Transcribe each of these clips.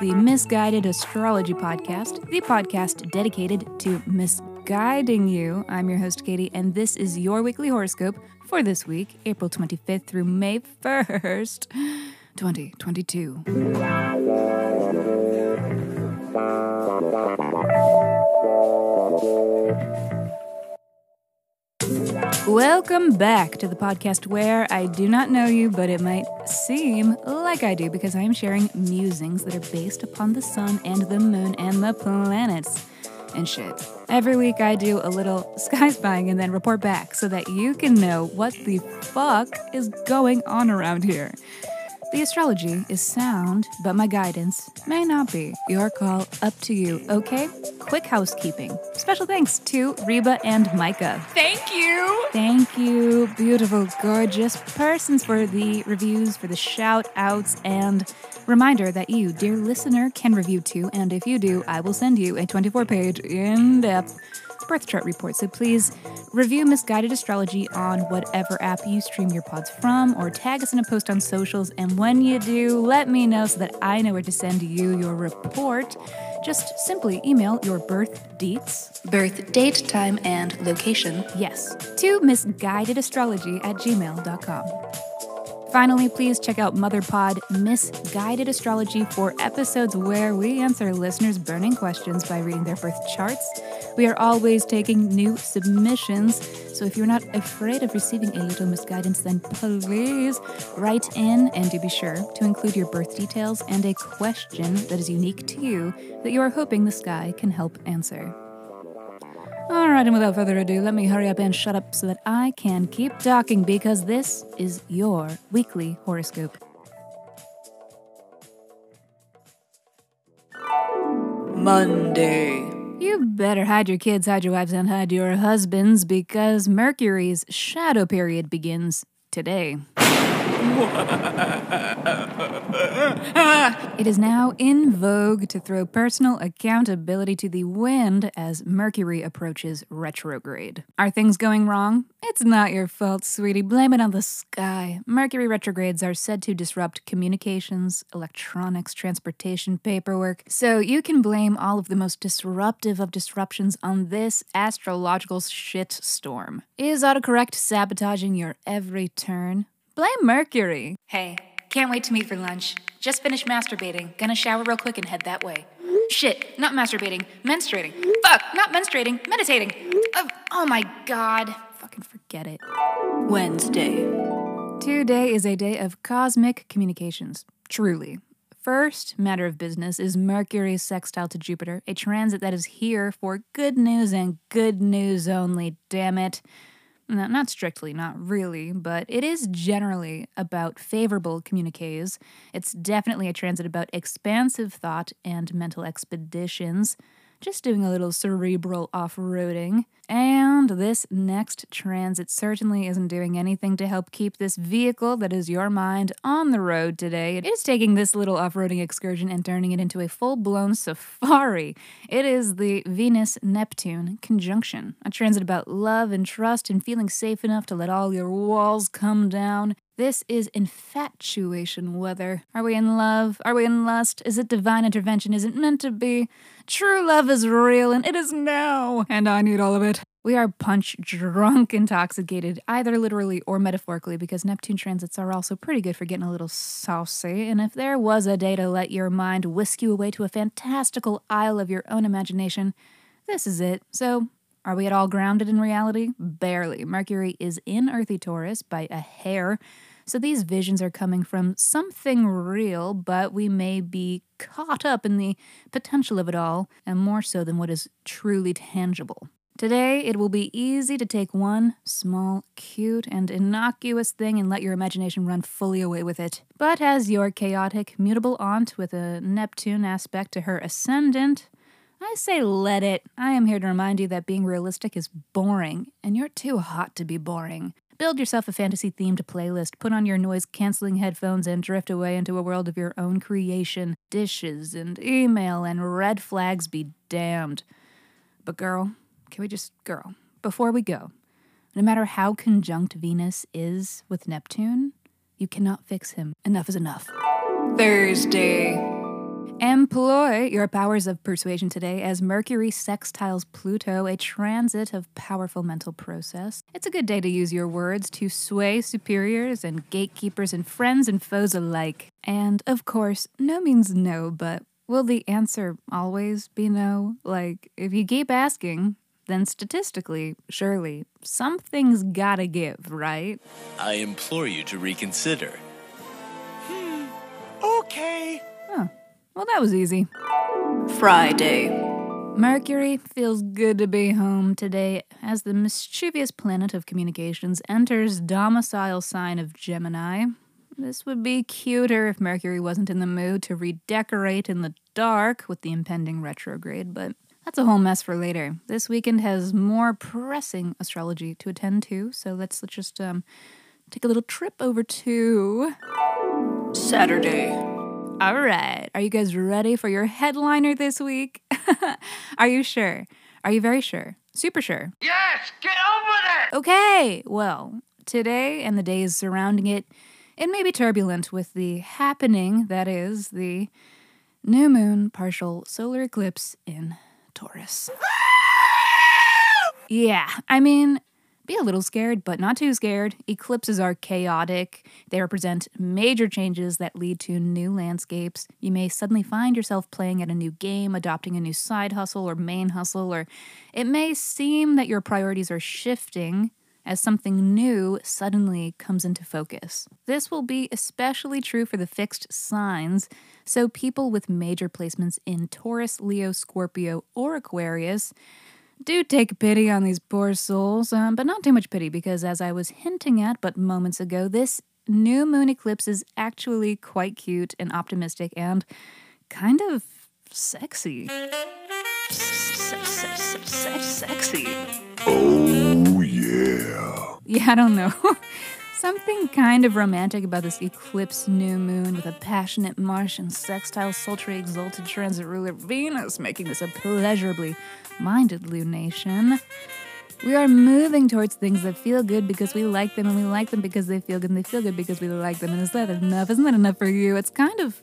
the Miss Guided Astrology Podcast, the podcast dedicated to misguiding you. I'm your host, Katie, and this is your weekly horoscope for this week, April 25th through May 1st, 2022. Welcome back to the podcast where I do not know you, but it might seem like I do because I am sharing musings that are based upon the sun and the moon and the planets and shit. Every week I do a little sky spying and then report back so that you can know what the fuck is going on around here. The astrology is sound, but my guidance may not be. Your call up to you, okay? Quick housekeeping. Special thanks to Reba and Micah. Thank you. Thank you, beautiful, gorgeous persons, for the reviews, for the shout outs, and reminder that you, dear listener, can review too. And if you do, I will send you a 24 page, in depth birth chart report. So please review Miss Guided Astrology on whatever app you stream your pods from, or tag us in a post on socials. And when you do, let me know so that I know where to send you your report. Just simply email your birth dates, birth date, time, and location, yes, to missguidedastrology at gmail.com. Finally, please check out MotherPod Miss Guided Astrology for episodes where we answer listeners' burning questions by reading their birth charts. We are always taking new submissions, so if you're not afraid of receiving a little misguidance, then please write in and do be sure to include your birth details and a question that is unique to you that you are hoping the sky can help answer. Right, and without further ado, let me hurry up and shut up so that I can keep talking because this is your weekly horoscope. Monday. You better hide your kids, hide your wives, and hide your husbands because Mercury's shadow period begins today. It is now in vogue to throw personal accountability to the wind as Mercury approaches retrograde. Are things going wrong? It's not your fault, sweetie. Blame it on the sky. Mercury retrogrades are said to disrupt communications, electronics, transportation, paperwork. So you can blame all of the most disruptive of disruptions on this astrological shitstorm. Is autocorrect sabotaging your every turn? Blame Mercury. Hey, can't wait to meet for lunch. Just finished masturbating. Gonna shower real quick and head that way. Shit, not masturbating, menstruating. Fuck, not menstruating, meditating. Oh, oh my god. Fucking forget it. Wednesday. Today is a day of cosmic communications. Truly. First matter of business is Mercury's sextile to Jupiter, a transit that is here for good news and good news only, damn it. No, not strictly, not really, but it is generally about favorable communiques. It's definitely a transit about expansive thought and mental expeditions. Just doing a little cerebral off roading. And this next transit certainly isn't doing anything to help keep this vehicle that is your mind on the road today. It is taking this little off roading excursion and turning it into a full blown safari. It is the Venus Neptune conjunction, a transit about love and trust and feeling safe enough to let all your walls come down. This is infatuation weather. Are we in love? Are we in lust? Is it divine intervention? Is it meant to be? True love is real and it is now, and I need all of it. We are punch drunk, intoxicated, either literally or metaphorically, because Neptune transits are also pretty good for getting a little saucy. And if there was a day to let your mind whisk you away to a fantastical isle of your own imagination, this is it. So, are we at all grounded in reality? Barely. Mercury is in Earthy Taurus by a hair. So these visions are coming from something real, but we may be caught up in the potential of it all, and more so than what is truly tangible. Today, it will be easy to take one small, cute, and innocuous thing and let your imagination run fully away with it. But as your chaotic, mutable aunt with a Neptune aspect to her ascendant, I say let it. I am here to remind you that being realistic is boring, and you're too hot to be boring. Build yourself a fantasy themed playlist, put on your noise canceling headphones, and drift away into a world of your own creation. Dishes and email and red flags be damned. But, girl, can we just, girl, before we go, no matter how conjunct Venus is with Neptune, you cannot fix him. Enough is enough. Thursday. Employ your powers of persuasion today as Mercury sextiles Pluto, a transit of powerful mental process. It's a good day to use your words to sway superiors and gatekeepers and friends and foes alike. And of course, no means no, but will the answer always be no? Like, if you keep asking, then statistically, surely, something's gotta give, right? I implore you to reconsider. Hmm, okay. Well, that was easy. Friday. Mercury feels good to be home today as the mischievous planet of communications enters domicile sign of Gemini. This would be cuter if Mercury wasn't in the mood to redecorate in the dark with the impending retrograde, but that's a whole mess for later. This weekend has more pressing astrology to attend to, so let's, let's just um, take a little trip over to. Saturday. All right. Are you guys ready for your headliner this week? Are you sure? Are you very sure? Super sure. Yes, get over it. Okay. Well, today and the days surrounding it, it may be turbulent with the happening that is the new moon partial solar eclipse in Taurus. Yeah, I mean, be a little scared, but not too scared. Eclipses are chaotic. They represent major changes that lead to new landscapes. You may suddenly find yourself playing at a new game, adopting a new side hustle or main hustle, or it may seem that your priorities are shifting as something new suddenly comes into focus. This will be especially true for the fixed signs, so people with major placements in Taurus, Leo, Scorpio, or Aquarius do take pity on these poor souls, um, but not too much pity because, as I was hinting at but moments ago, this new moon eclipse is actually quite cute and optimistic and kind of sexy. Se- se- se- se- sexy. Oh, yeah. Yeah, I don't know. Something kind of romantic about this eclipse new moon with a passionate Martian sextile, sultry, exalted transit ruler Venus making this a pleasurably minded lunation. We are moving towards things that feel good because we like them, and we like them because they feel good, and they feel good because we like them. And is that enough? Isn't that enough for you? It's kind of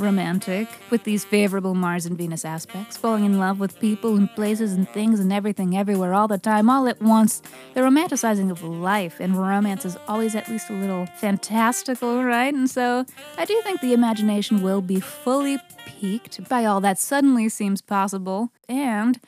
romantic with these favorable Mars and Venus aspects, falling in love with people and places and things and everything everywhere all the time, all at once. The romanticizing of life and romance is always at least a little fantastical, right? And so I do think the imagination will be fully piqued by all that suddenly seems possible. And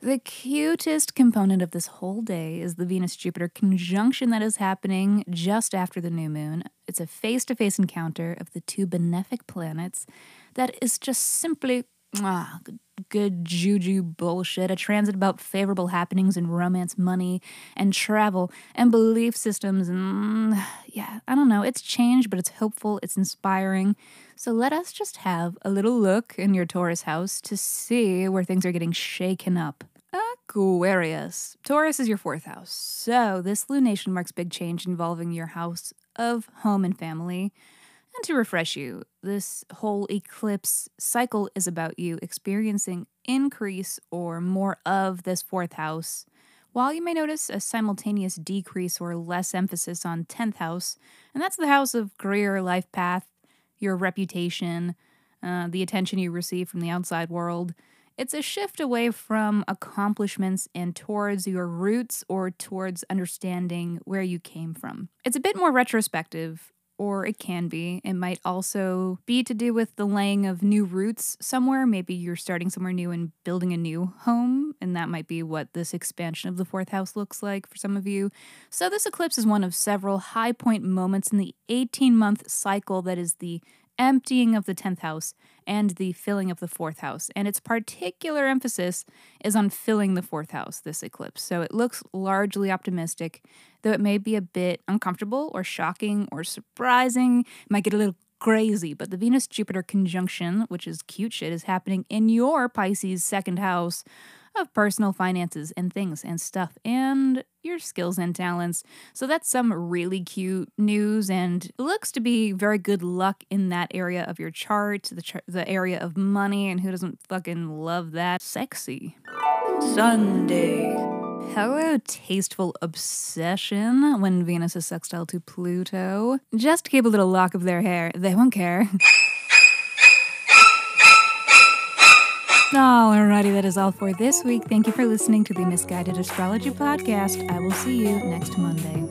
the cutest component of this whole day is the Venus Jupiter conjunction that is happening just after the new moon. It's a face to face encounter of the two benefic planets that is just simply ah, good, juju bullshit. A transit about favorable happenings in romance, money, and travel, and belief systems. And yeah, I don't know. It's change, but it's hopeful, it's inspiring. So let us just have a little look in your Taurus house to see where things are getting shaken up. Aquarius. Taurus is your fourth house. So this lunation marks big change involving your house of home and family. And to refresh you, this whole eclipse cycle is about you experiencing increase or more of this fourth house. While you may notice a simultaneous decrease or less emphasis on 10th house, and that's the house of career, life path, your reputation, uh, the attention you receive from the outside world, it's a shift away from accomplishments and towards your roots or towards understanding where you came from. It's a bit more retrospective, or it can be. It might also be to do with the laying of new roots somewhere. Maybe you're starting somewhere new and building a new home, and that might be what this expansion of the fourth house looks like for some of you. So, this eclipse is one of several high point moments in the 18 month cycle that is the emptying of the 10th house and the filling of the fourth house. And its particular emphasis is on filling the fourth house this eclipse. So it looks largely optimistic, though it may be a bit uncomfortable or shocking or surprising. It might get a little crazy, but the Venus Jupiter conjunction, which is cute shit, is happening in your Pisces second house of personal finances and things and stuff and your skills and talents. So that's some really cute news and looks to be very good luck in that area of your chart, the char- the area of money and who doesn't fucking love that? Sexy. Sunday. Hello, tasteful obsession when Venus is sextile to Pluto. Just keep a little lock of their hair. They won't care. Oh, alrighty, that is all for this week. Thank you for listening to the Miss Guided Astrology Podcast. I will see you next Monday.